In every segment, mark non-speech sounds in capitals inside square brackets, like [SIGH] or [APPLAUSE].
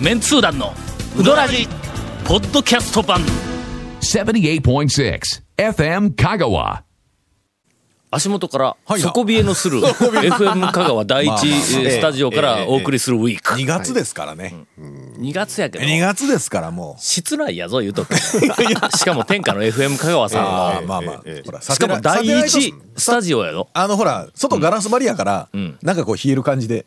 メンツー団のウドラジポッドキャスト版。78.6 FM Kagawa. 足元からはい。底冷えのする FM 香川第一スタジオからお送りするウィーク。2月ですからね。2月やけど。2月ですからも室内やぞ言うと。く [LAUGHS] しかも天下の FM 香川う。さんの。ああまあまあ。ほらしかも第一スタジオやろあのほら外ガラス張りやから、なんかこう冷える感じで、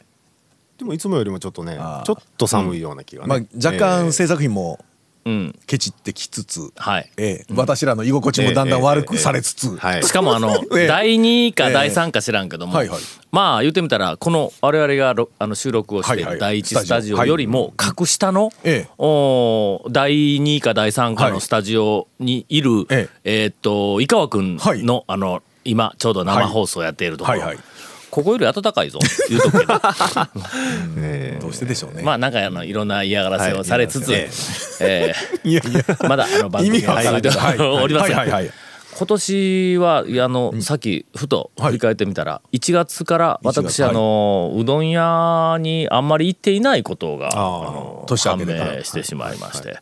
でもいつもよりもちょっとねちょっと寒いような気がね、まあ、若干制作費もうん。ケチってきつつ、はい。ええ。私らの居心地もだんだん悪くされつつ、はい。しかもあの [LAUGHS] ええ。第2か第3か知らんけども。はいはい。まあ言ってみたらこの我々がろあの収録をしている第1スタジオよりも格下のええ。おー第2か第3かのスタジオにいるええ。ーっと井川君はい。のあの今ちょうど生放送やっているところ。はいはいここより暖かいぞ。言うとくけど。[LAUGHS] どうしてでしょうね。まあなんかあのいろんな嫌がらせをされつつはい。えいやいや。ーまだあの番意組が続いております。が今年はあの、さっきふと振り返ってみたら、1月から1私月あの、うどん屋にあんまり行っていないことが年明けて。から明してしまいまして、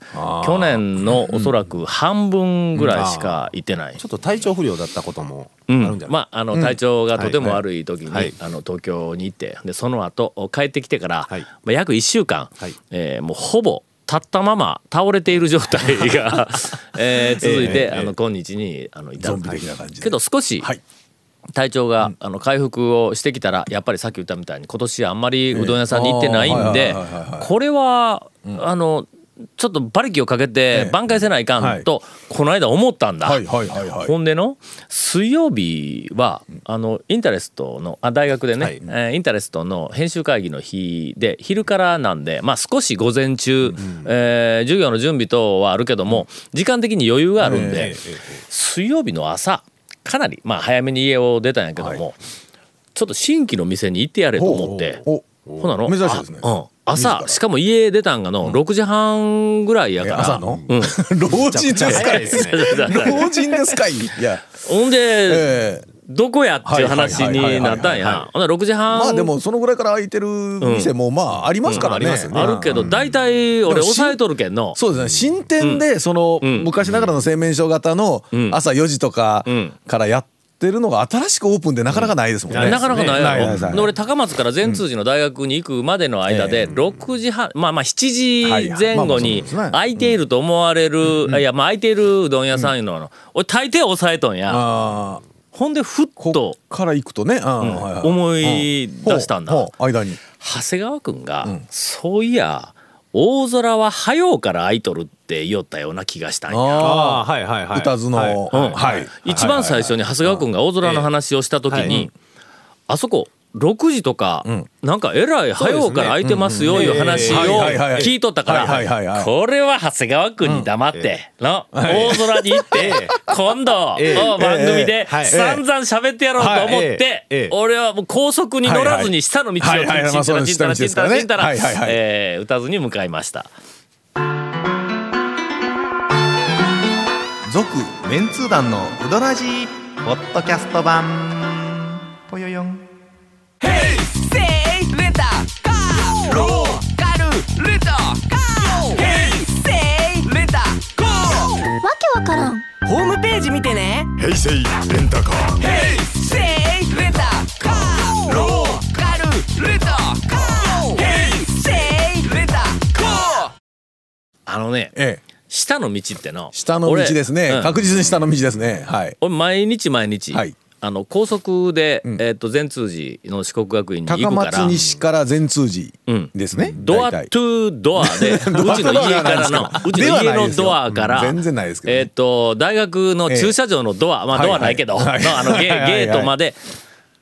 去年のおそらく半分ぐらいしか行ってない。ちょっと体調不良だったこともあうん。るんじゃない、まああの体調がとても悪い時に、はい。あの東京に行ってでその後帰ってきてから、はい。まあ、約1週間、はい。えーもうほぼ立ったまま倒れている状態が、[LAUGHS] えー続いて、ええあの今日にあの至るゾンビ的な感じでけど少しはい。体調が、あの回復をしてきたらやっぱりさっき言ったみたいに今年あんまりうどん屋さんに行ってないんでこれは、あのちょっと馬力をかけてええ。挽回せないかはい。んと、この間思ったんだ。はいはいはいはい。ほんでの水曜日はあのインタレストのあ大学でね、はい。えーインタレストの編集会議の日で昼からなんで、まあ、少し午前中、えー授業の準備等はあるけども時間的に余裕があるんで、え水曜日の朝かなり、まあ、早めに家を出たんやけども、ちょっと新規の店に行ってやれと思って。おほなの？珍しいですね。朝しかも家出たんがの6時半ぐらいやから、え朝の？うん、[LAUGHS] 老人ですかい。ね。老人ですかい。[LAUGHS] いや。ほんで、ええ。どこやっていう話になったんや。ほんなら6時半。まあでもそのぐらいから開いてる店もまあありますからね、うんありますよね。あるけど、大体俺でもし抑えとるけんの。そうですね。新店でそのん。昔ながらの製麺所型のん。朝4時とかん。からやってるのが新しくオープンでなかなかないですもんね。なかなかないやろ。ないないないで俺高松から善通寺の大学に行くまでの間で6時半まあまあ7時前後に空いていると思われるいやまあ空いているうどん屋さんいうのは俺大抵抑えとんや。ほんでふっことっから行くとね、思い出したんだ。間に。長谷川君が、そういや大空は早うから空いとるって言おったような気がしたんや。あはいはいはい。あ歌津の、はい。うんはい。一番最初に長谷川君が大空の話をした時に、あそこ6時とか、なんかえらい早うから空いてますよいう話を聞いとったからこれは長谷川君に黙っての大空に行って今度ええ。の番組ではい。散々喋ってやろうと思ってえ俺はもう高速に乗らずに下の道をちんたらちんたらちんたらちんたら打たずに向かいました。続メンツー団のウドラジーポッドキャスト版ぽよよんわけわからん。ホームページ見てね。平成レンタカー。せいレンタカーローカルレンタカー。ヘイセイレンタカー。あのねええ。下の道っての。下の道ですね、俺うん。確実に下の道ですね。はい。俺毎日毎日、はいあの高速で、ん。えっ、と善通寺の四国学院に行高くから。松西から善通寺うんですね、ドア大体。トゥドアで [LAUGHS] うちの家からのうちの家のドアから全然ないですけどね。えっ、と大学の駐車場のドア、まあはいドアないけど、はいの [LAUGHS] あのゲはいはいはい。ゲートまで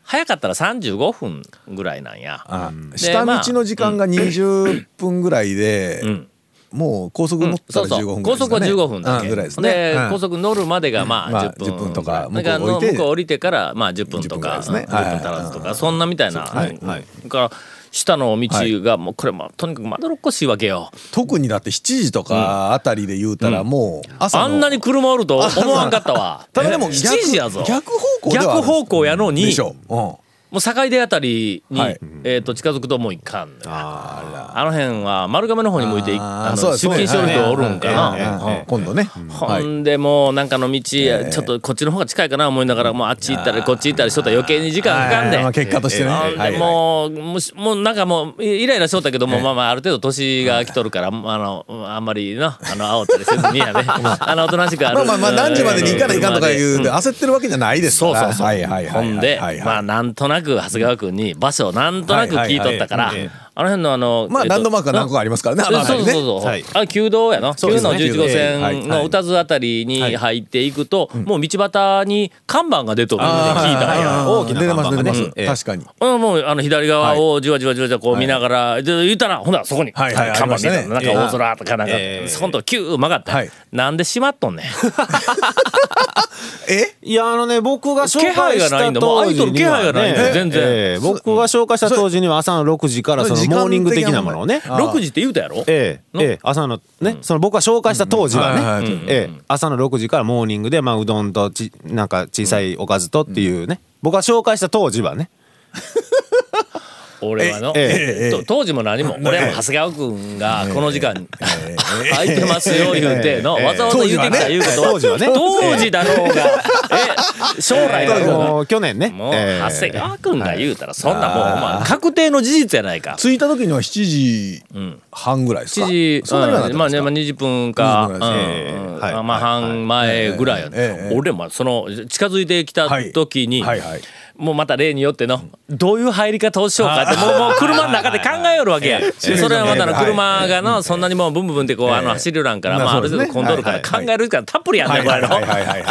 早かったら35分ぐらいなんや。あで下道の時間が20分ぐらいで、うんもう高速乗ったらそうそう。15分ぐらいですか、ね。高速は15分だけ。うんぐらいですね、うん。高速乗るまでがまあまあ10分,、10分とか向こう降りて。向こう降りてからまあ10分と10かですね。10分足らずとかそんなみたいな、はいうん。だから下の道がもうこれもとにかくまどろっこしいわけよ。特にだって7時とかあたりで言うたらもう朝のあんなに車おると思わんかったわ。[LAUGHS] ただでも7逆時やぞ。逆方向やのにうんももう境出あたりに、はい。えっ、と近づくともういかん。ああの辺は丸亀の方に向いていあーあの出勤しとる人おるんかな、今度ね。ほはい。んでもうなんかの道、ちょっとこっちの方が近いかな。思いながらもうあっち行ったりこっち行ったりしとったら余計に時間かかんで、はいまあ結果としてね。ほんではいはい。もうもうなんかもうイイライラしとったけども、まあまあある程度年が来とるから、あのあんまりなあの煽ったりせずにやね。[LAUGHS] あのおとなしくある。まあまあまあ何時までに行かないかんとかいう焦ってるわけじゃないですから。そうそうそう。はいはいはいはい。ほんで、はいはい。まあなんとなくなく長谷川君に場所をなんとなく聞いとったから、あの辺のあの、まあえっとランドマークが何個かありますからね。あのそう辺りね。そうそうそう、はい。あ旧道やの、旧のそうですね。11号はい線の宇多津あたりに入っていくと、もう道端に看板が出とるって聞いた大きな出てます出てます。確かに。うん、もうあの左側をじわじわじわじわこう見ながら、で言ったらほんならそこに、はいはい看板見たの。なんか大空とかなんか、ええ。そこんとこキュー曲がって、はい。なんで閉まっとんねん。[LAUGHS] え？いやあのね僕が紹気配介したがないんだ。もう当時にはアイドル気配がないんだよ全然。ええ。僕が紹介した当時には朝の6時からそのモーニング的なものをね。的なもの6時って言うたやろ？ええええ朝のねその僕が紹介した当時はね。ええ朝の6時からモーニングでまあうどんとちなんか小さいおかずとっていうね。僕が紹介した当時はね [LAUGHS] 俺はの、ええ当時も何も俺はもう長谷川君がこの時間に [LAUGHS] 空いてますよ言うてのわざわざ言うてきた言うことは。当時はね。当時だろうがえ将来だろうが。去年ね。もうええ。長谷川君が言うたらそんなもうまあ確定の事実やないか。着いた時には7時半ぐらいですか？7時、まあね、まあ、20分か、20分ぐうんらいですうん。ええはい。まあ半前ぐらいやね、ええええ。俺もその近づいてきた時に、はい。はいもうまた例によってのどういう入り方をしようかってもうもう車の中で考えよるわけ。や、それはまたの車がのそんなにもうブンブンってこうあの走るらんから、まあ、ある程度コントロールから考えるからたっぷりやんねこれの。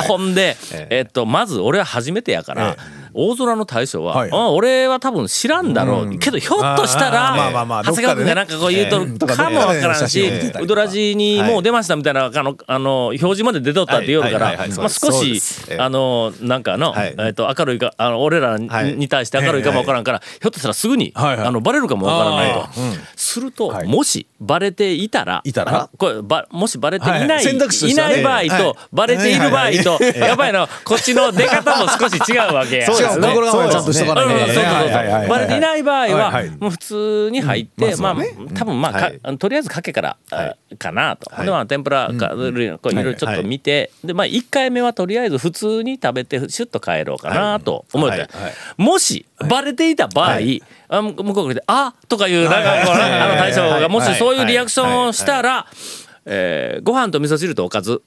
ほんで、えっとまず俺は初めてやから、大空の大将は、はいあ俺は多分知らんだろう、けどひょっとしたら、あーまあまあまあ長谷川君がなんかこう言うとるかもわからんし、ええどっかでね写真を見てたりとかウドラジにもう出ましたみたいなあのあの表示まで出とったって言うから、はいはいはい。はいまあ少しす。ええ。あのなんかの、はい。えっと明るいかあの俺らに,、対して明るいかもわからんから、ひょっとしたらすぐに、はいはい。あのバレるかもわからないと、うん。すると、はい。もしバレていたらいたら？あこればもしバレていない、はい。はいない場合と、はい。バレている場合と、やっぱりのこっちの出方も少し違うわけや。心構えちゃんとしとかないといバレていない場合はもう普通に入って、まあ多分まあとりあえずかけからあかなと。でまあ天ぷらかこうい。ろいろちょっと見てでまあ1回目はとりあえず普通に食べてシュッと帰ろうかなと思ってもしバレていた場合あ向こうからで「あとかいうなんかこうねあの大将がもしそういうリアクションをしたらえーご飯と味噌汁とおかず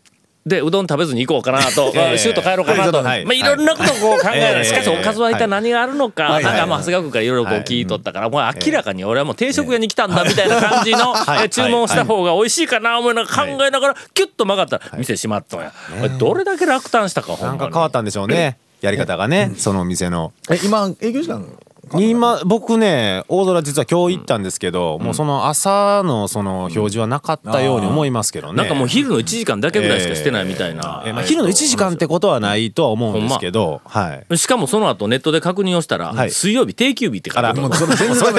でうどん食べずに行こうかなと、[LAUGHS] ええ。シュート帰ろうかなと、はいまあ、いろんなことをこう考える、はい。しかしおかずは一体何があるのか、はい。なんかまあ長谷川君からいろいろこう聞いとったから、もう明らかに俺はもう定食屋に来たんだみたいな感じの、はいえ注文をした方が美味しいかな思いながら考えながらキュッと曲がった。ら店閉まったんや、これどれだけ落胆したかほなんんまに。か変わったんでしょうね。やり方がね。そのお店の。え今営業時間今僕ね大空実は今日行ったんですけど、もうその朝のその表示はなかったように思いますけどね。なんかもう昼の1時間だけぐらいしかしてないみたいな、えーまあ、昼の1時間ってことはないとは思うんですけど、はい。しかもその後ネットで確認をしたら、はい水曜日定休日って書いてあるもう [LAUGHS]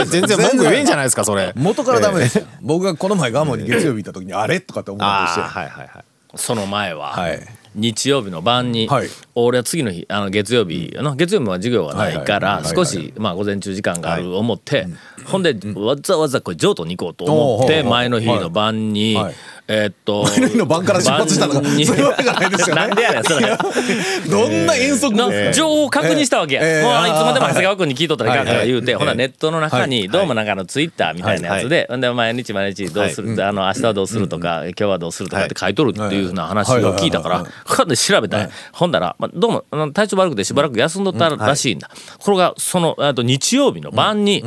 全然文句言えんじゃないですかそれ。元からダメですよ。[LAUGHS] 僕がこの前ガモに月曜日行った時にあれ？とかって思ったりして。ああはいはいはい。その前は、はい日曜日の晩に、はい。俺は次の日あの月曜日、あの月曜日は授業がないから、少し、まあ、午前中時間がある思って、ほんで、わざわざこれ譲渡に行こうと思って、前の日の晩に、はいえーっと [LAUGHS] 前の晩から出発したのか。そういうわけじゃないですよね。なんでやねんそれ。[LAUGHS] どんな遠足ので。すか情報を確認したわけや、ええもうあいつまでも長谷川君に聞いとったらいかんから言うて、ほなネットの中にはい。どうもなんかあのツイッターみたいなやつで、ほんで毎日毎日どうする、あの明日はどうするとか、今日はどうするとかって書いとるっていうふうな話を聞いたから、こうで調べたんやほんだら、まあ、どうも体調悪くてしばらく休んどったらしいんだ、これがそのあと日曜日の晩に、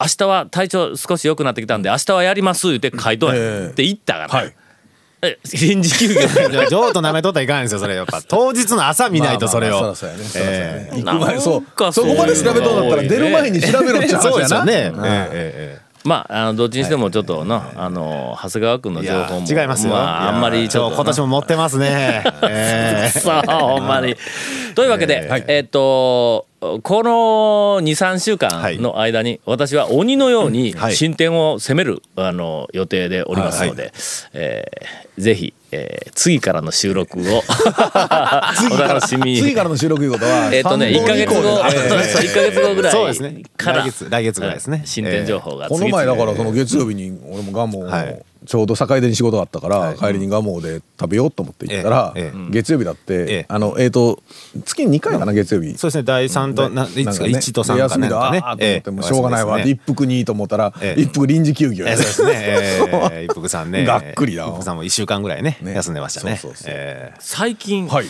明日は体調少し良くなってきたんで明日はやりますって書いとんや、ええ。って言ったから、はい。え臨時休業じゃあ譲渡舐めとったらいかないんですよそれやっぱ。[LAUGHS] 当日の朝見ないとそれを。まあまあまあそこまで調べとんだったら出る前に調べろっちゃうそう話やな。ね。ええうんえ。ええまあ、あのどっちにしてもちょっとな、あの長谷川君のえい情報もや違いますよ。まあ、あんまりちょっと今年も持ってますね。[LAUGHS] ええ。さあほんまに。というわけで、はい。えっ、とこの23週間の間に私は鬼のようにはい。進展を攻めるあの予定でおりますので、えーぜひ、えー次からの収録を [LAUGHS] お楽しみに。次からの収録いうことはえっとね1か月後、三本以降で [LAUGHS] そう1ヶ月後ぐらいそうですね。から来月来月ぐらいですね。うん進展情報がこの前だからその月曜日に俺もガモはいちょうど境出に仕事があったから帰りにガモで食べようと思って行ったらええ。え月曜日だっええ。てあのえっと月に2回かな月曜日。そうですね。第3とななんかね1と3で休みかなんかね。だあーと思ってもうしょうがないわ。ええ一服にと思ったらええ。一服臨時休業や。ですね。えー、一服さんね。がっくりだ一服さんも一週間ぐらいね、ね。休んでましたね。そうそうそう。え最近、はい。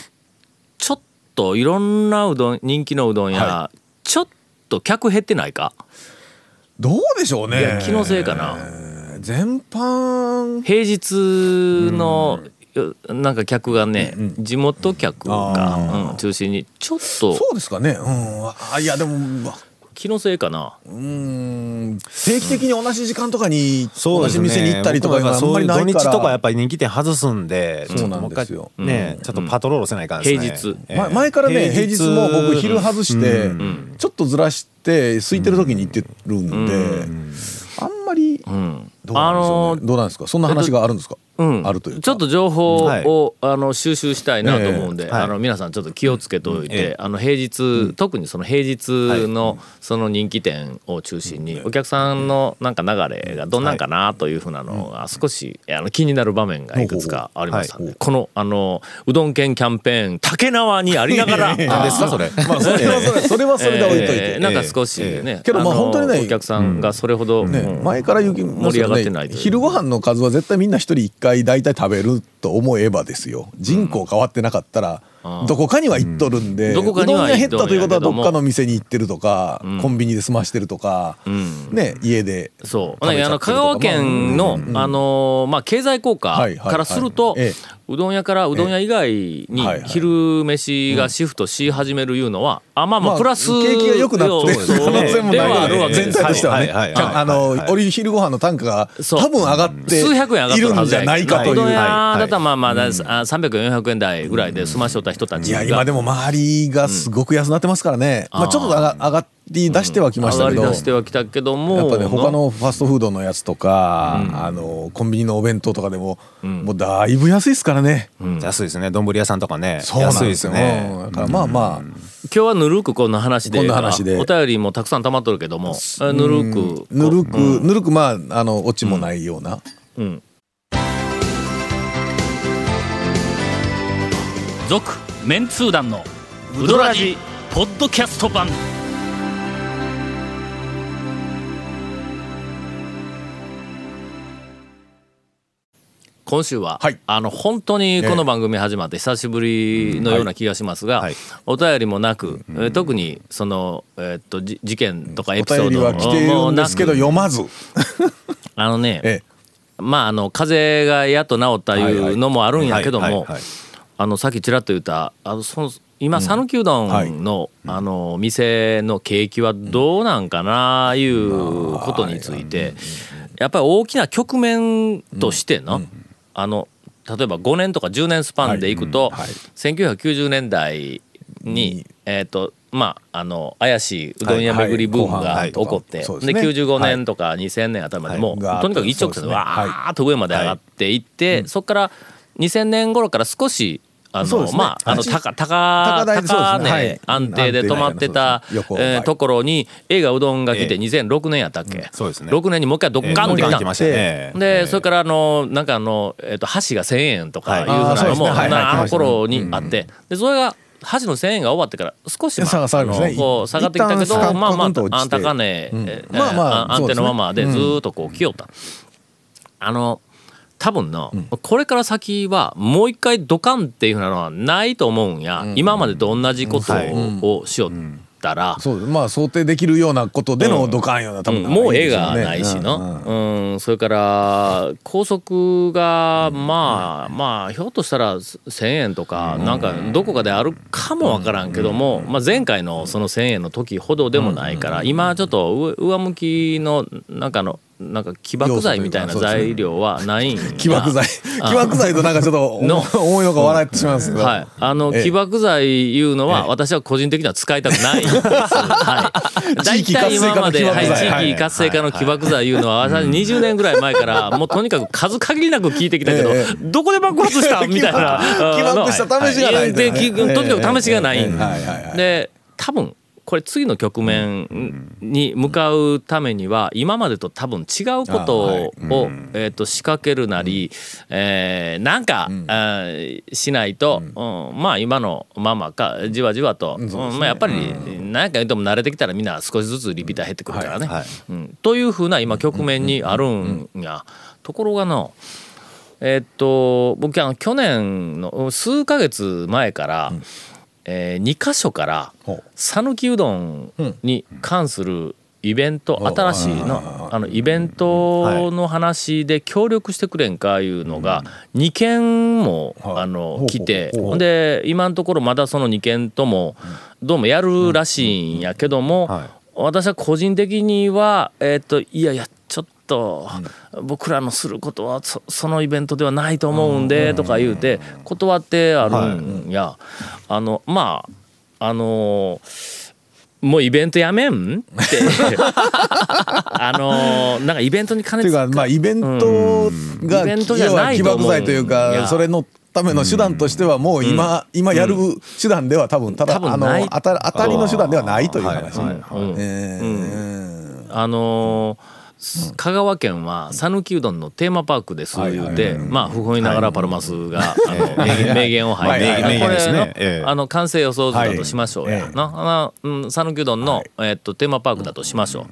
ちょっといろんなうどん人気のうどん屋、はちょっと客減ってないか？どうでしょうね。気のせいかな全般。平日の、なんか客がね、地元客が、うん中心にちょっと。そうですかね。うん。あいやでも気のせいかな。うーん。定期的に同じ時間とかに同じそうですね。店に行ったりとかいうのはあんそういうまりないから。土日とかやっぱり人気店外すんで、そうなんですよ。もう一回ね、ちょっとパトロールせないかんですね。平日。えーま前からね平日。も僕昼外してうん。ちょっとずらして空いてる時に行ってるんであんまりうんどうなんでしょうね。あのどうなんですか？そんな話があるんですか？うん、あるというか。ちょっと情報を、あの収集したいなと思うんで、ええ。はい。あの皆さんちょっと気をつけておいて、ええ。あの平日、特にその平日のその人気店を中心に、お客さんのなんか流れがどんなんかなというふうなのが少しあの気になる場面がいくつかありましたんで、このあのうどん県キャンペーン竹縄にありながら何ですかそれ。[LAUGHS] まあそれはそれそれはそれで置いといて。えーなんか少しね、けどまあの本当にねお客さんがそれほど、ねうん。前から言いま盛り上がってない昼ご飯の数は絶対みんな一人一回大体食べると思えばですよ。人口変わってなかったらどこかには行っとるんで、どこかにはうどん屋減ったということはどっかの店に行ってるとか、コンビニで済ましてるとか、ね家でそう。あの香川県の、あのーまあ経済効果はいはいからすると、えうどん屋からうどん屋以外にはいはい。昼飯がシフトし始めるいうのは、あまあままああプラス景気が良くなってる可能性もでないです。全体としてはね、はいはいあの、お昼ご飯の単価が多分上がって数百円上がっいてるんじゃないかという、うどん屋はだったらまあまあ、だあ300円400円台ぐらいで済ましとった人たい、ちが。いや今でも周りがすごく安なってますからね、まあ、ちょっと上が上がり出してはきましたけど、上がり出してはきたけどもやっぱね他のファストフードのやつとか、あのコンビニのお弁当とかでも、もうだいぶ安いですからね、安いですね。丼屋さんとかね。そうなん安いですよね。だからまあまあ、今日はぬるくこんな話でこんな話で。お便りもたくさん溜まっとるけどもぬるくぬるく、ぬるくまああのオチもないような、うん。続メンツー団のウドラジポッドキャスト版今週は、はい。あの本当にこの番組始まって久しぶりのような気がしますが、はい。お便りもなく、えー特にその、えーっとじ事件とかエおピソードは来ているんですけど読まず、[LAUGHS] あのね、えまああの風邪がやっと治ったいうのもあるんやけどもさっきちらっと言ったあのその今讃岐うどんの,、あの店の景気はどうなんかないうことについてやっぱり大きな局面としての、あの例えば5年とか10年スパンでいくと、はいうんはい。1990年代に、えっ、とまああの怪しいうどん屋巡りブームがはいはい起こって、そうですねで95年とか2000年あたりまでもう、はいとにかく一直線でわーっと上まで上がっていって、そこから2000年頃から少しあの、ね。まああのはい。高高高ねはい。安定で止まってたえーところに映画うどんが来てええ。2006年やったっけ、そうですね。6年にもう一回ドッカンと来たええ来ましたね。で、それからあのなんかあの、えっと箸が1,000円とかい。うふうなのも、はいはい。なあの頃にあって、でそれが箸の1,000円が終わってから少し、まあ、下がってきたけどまあまあ高値、えーまあまあ安定のままでずーっとこう来よった。あの多分の、これから先はもう一回ドカンっていうふうなのはないと思うんや、今までと同じことをしよったら、そうまあ想定できるようなことでのドカンような多分うん。もう絵がないしの、うん。うん。うんそれから高速がまあまあひょっとしたら1,000円とかなんかどこかであるかもわからんけども、まあ、前回のその1,000円の時ほどでもないから今ちょっと上上向きのなんかのなんか起爆剤みたいな材料はないんや。起爆剤。起爆剤となんかちょっとの。思いのが笑ってしまうんですけど、はい、あの、ええ。起爆剤いうのは、私は個人的には使いたくないんです。[LAUGHS] はい。大地域活性化の体今まで、はい、地域活性化の起爆剤いうのは、私は20年ぐらい前から、[LAUGHS] もうとにかく数限りなく聞いてきたけどえ、どこで爆発したみたいな。[LAUGHS] 起爆した試しがないはで、きとにかく試しがないんええ。はいはいはい。で、多分、これ次の局面に向かうためには今までと多分違うことを、えー、と仕掛けるなり、えーなんか、しないと、うん。まあ今のままかじわじわと、うんまあ、やっぱり何か言っても慣れてきたらみんな少しずつリピーター減ってくるからね。うん、というふうな今局面にあるんや。ところがのえーっと僕あの去年の数ヶ月前から、え2箇所から讃岐うどんに関するイベント、新しいのあのイベントの話で協力してくれんかいうのが2件も、はい。あの来てほんで今のところまだその2件ともどうもやるらしいんやけども、はい。私は個人的にはえーっといやいやと僕らのすることはそそのイベントではないと思うんでとか言うて断ってある。ん。や、あのまああのもうイベントやめん？って。[LAUGHS] あのなんかイベントに金っていう使かまあイベントがイベントじゃないと思う爆剤といういかや。それのための手段としてはもう今今やる手段では多分ただあ多分ないの当た当たりの手段ではないという話。うんえー。あのー香川県は讃岐うどんのテーマパークです言うて、まあ不本意ながらパルマスが、あの名言を吐いて、これ名言ですのあの完成予想図だとしましょうや、讃岐うどんの、えっとテーマパークだとしましょう。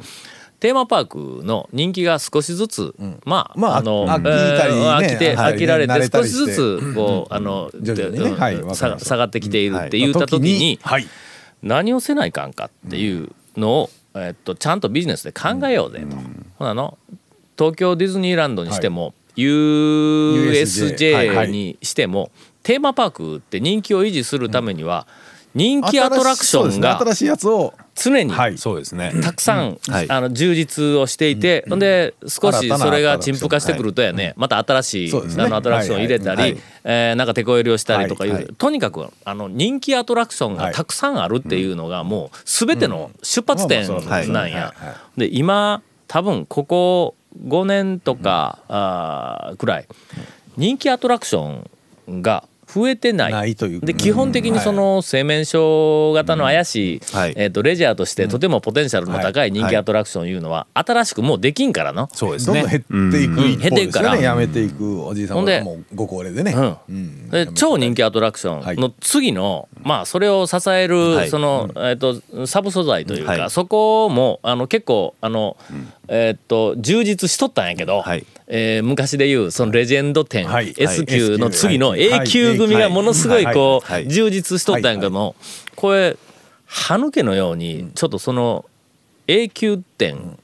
テーマパークの人気が少しずつ、まあ、まああの、飽きて、はい。飽きられて、少しずつ、こう、あの、下下がってきているって言った時に、はい。何をせないかんかっていうのを、えっと、ちゃんとビジネスで考えようぜと。ほなの東京ディズニーランドにしても、USJ にしても、テーマパークって人気を維持するためには、人気アトラクションが新しいやつを常にはい。そうですね。たくさん、はい。あの充実をしていて、ほん。で少しそれが陳腐化してくるとやね、また新しい、あのアトラクションを入れたり、えーなんか手こ入れをしたりとかいう、とにかくあの人気アトラクションがたくさんあるっていうのがもう全ての出発点なんや。で今多分ここ5年とか、あーくらい人気アトラクションが増えてない。ないという。で基本的にその製麺所型の怪しい、はい。えー、とレジャーとしてとてもポテンシャルの高い人気アトラクションいうのは新しくもうできんからの。そうですどんどんね。減っていく一方減っていくから。ですよねやめていく。おじいさんもうご高齢でね。うん。うん。で超人気アトラクションの次の、まあそれを支える、はい。その、えっ、とサブ素材というか、はい。そこもあの結構あの、えっ、と充実しとったんやけど、はい。えー昔でいうそのレジェンド店、はい。S 級の次のはい。A 級組がものすごいこう、充実しとったんやけども、これ歯抜けのようにちょっとその A 級店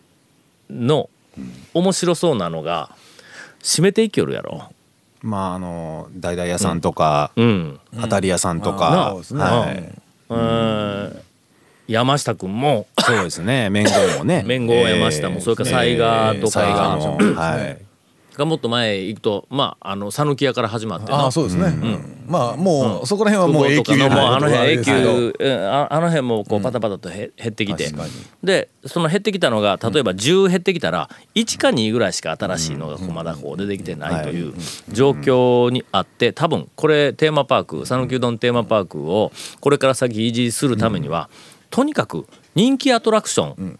の面白そうなのが締めていきよるやろ。まああの大々屋さんとか、うん。当たり屋さんとなかそうですね。はい。うん山下君も。そうですね。麺号もね。[LAUGHS] 麺号山下も。それから雑賀とか。雑賀もそうですねはい。がもっと前行くとまああの讃岐屋から始まってなああそうですね。うん。まあもうそこら辺はもう空 A 港と級かのもうあの辺ど。級うん。ああの辺もこうパタパタとへ減ってきて。でその減ってきたのが例えば10減ってきたら1か2ぐらいしか新しいのがまだこう出てきてないという状況にあって多分これテーマパーク讃岐うどんテーマパークをこれから先維持するためにはとにかく人気アトラクション。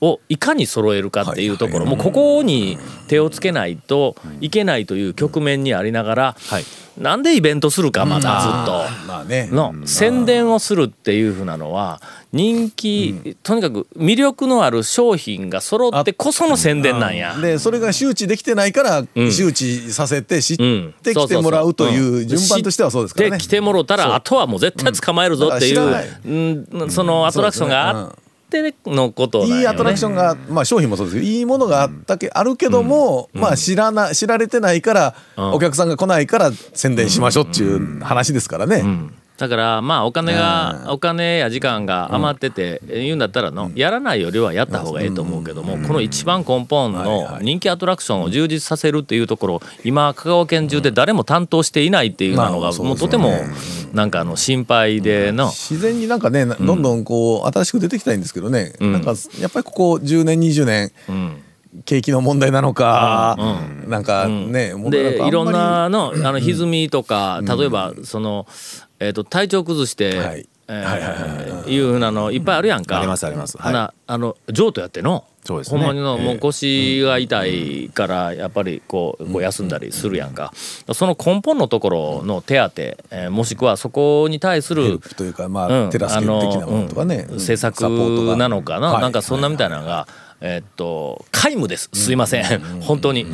をいかに揃えるかっていうところ。もうここに手をつけないといけないという局面にありながらはい。なんでイベントするかまだずっと。まあね。の宣伝をするっていうふうなのは人気、とにかく魅力のある商品が揃ってこその宣伝なんや。でそれが周知できてないからん。周知させて知っうん。てきてもらうというん。順番としてはそうですからね。知って。来てもろたらあとはもう絶対捕まえるぞっていう、そのアトラクションがあってのことなんよね。いいアトラクションが、まあ商品もそうですけどいいものがあったけあるけども、まあ知らな知られてないから、ん。お客さんが来ないから宣伝しましょうっていう話ですからね。だからまあお金がお金や時間が余ってて言うんだったらのやらないよりはやった方がいいと思うけどもこの一番根本の人気アトラクションを充実させるっていうところ今香川県中で誰も担当していないっていうのがもうとてもなんかあの心配での。自然になんかねどんどんこう新しく出てきたいんですけどね、なんかやっぱりここ10年20年、景気の問題なのか、なんかね、問題なのかでいろんあなのあの歪みとか、例えばその、えー、と体調崩して、はい。えーいうふうなのいっぱいあるやんか。ありますあります。はい。あの譲渡やっての？そうですね。ほんまにの、ええ。もう腰が痛いからやっぱりこうこう休んだりするやんか、その根本のところの手当、えーもしくはそこに対するというかまあ、手助け的なものとかね、うん。政策なのかな、はい。なんかそんなみたいなのが、えーっと皆無です。すいません、本当に、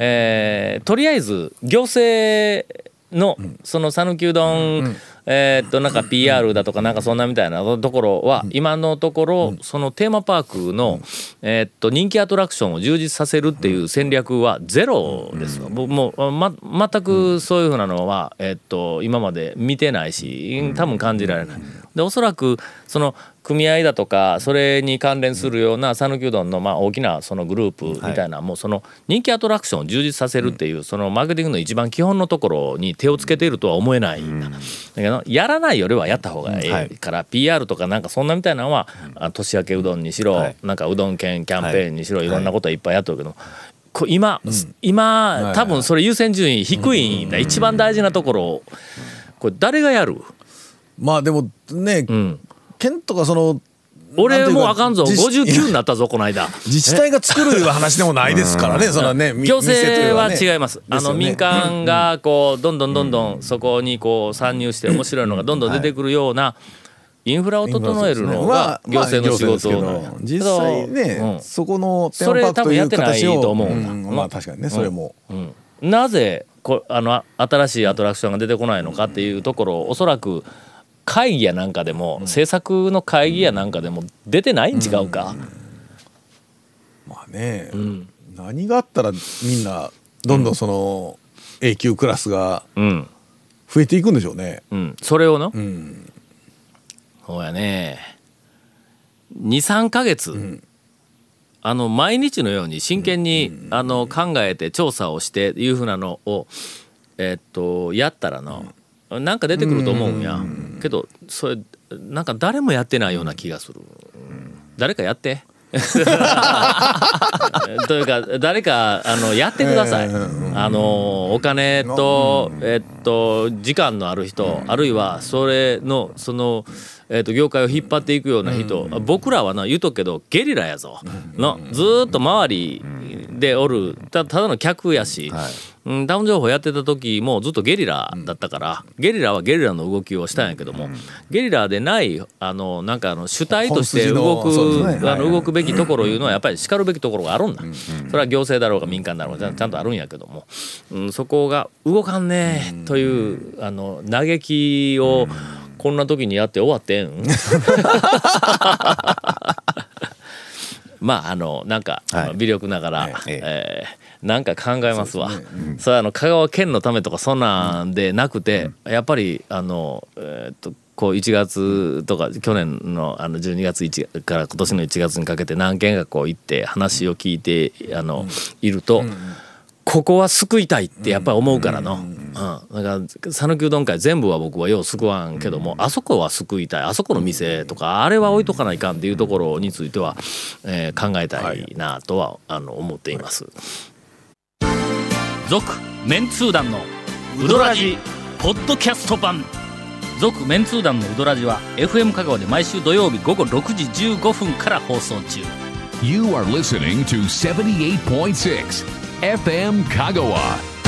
えーとりあえず行政のその讃岐うどん、えーっとなんか PR だとかなんかそんなみたいなところは今のところそのテーマパークのえーっと人気アトラクションを充実させるっていう戦略はゼロですよ。僕もうま全くそういうふうなのはえーっと今まで見てないし多分感じられない。でおそらくその組合だとかそれに関連するような讃岐うどんのまあ大きなそのグループみたいなもうその人気アトラクションを充実させるっていうそのマーケティングの一番基本のところに手をつけているとは思えない。ん。だ。だけどやらないよりはやった方がいい。から PR とかなんかそんなみたいなのはあ年明けうどんにしろはい。なんかうどん県キャンペーンにしろい。ろんなことはいっぱいやってるけど。こ今、今多分それ優先順位低いんだ。一番大事なところをこれ誰がやる？まあでもね、ん県とかその俺もうあかんぞ。自治59になったぞこの間。[LAUGHS] 自治体が作るいう話でもないですからね、[LAUGHS] そのね、み行政は違います。ね。の民間がこうどんどんどんどんそこにこう参入して面白いのがどんどん出てくるようなインフラを整えるのが行政の仕事なのよ実際ね、うん。そこのテそれーマパークという多分やってないと思う。ん。だまあ確かにねそれも、うん。なぜこあの新しいアトラクションが出てこないのかっていうところをおそらく会議やなんかでも、政策の会議やなんかでも出てない？ん違うか？まあね、何があったらみんなどんどんその A 級クラスがうん。増えていくんでしょうね。うん、それをの、ん。そうやね。23ヶ月、あの毎日のように真剣に、あの考えて調査をしていうふうなのを、えっとやったらの、なんか出てくると思うんや、けどそれなんか誰もやってないような気がする、誰かやって。[LAUGHS] というか誰かあのやってください。あのお金とえっと時間のある人あるいはそれのそのえっと業界を引っ張っていくような人。僕らはな言うとくけどゲリラやぞ。のずーっと周りでおるたただの客やし。うん。ダウン情報やってた時もずっとゲリラだったから、ゲリラはゲリラの動きをしたんやけども、ゲリラでないあのなんかあの主体として動く、ね。あの動くべきところいうのはやっぱり叱るべきところがあるんだ、それは行政だろうが民間だろうがちゃん。ちゃんとあるんやけども、うん、そこが動かんねえというあの嘆きをこんな時にやって終わってん [LAUGHS] まああのなんか、はい。微力ながら、ええーなんか考えますわ。それあの香川県のためとかそんなんでなくて、やっぱりあのえーっとこう1月とか去年のあの12月1から今年の1月にかけて何件かこう行って話を聞いてあのいると。ここは救いたいってやっぱり思うからの、うん、だから讃岐うどん会全部は僕はよう救わんけども、あそこは救いたい。あそこの店とかあれは置いとかないかんっていうところについては、えー考えたいなとは、あの思っています。続、メンツー団のウドラジポッドキャスト版。続メンツー団のウドラジは FM 香川で毎週土曜日午後6時15分から放送中。You are listening to 78.6 FM Kagawa.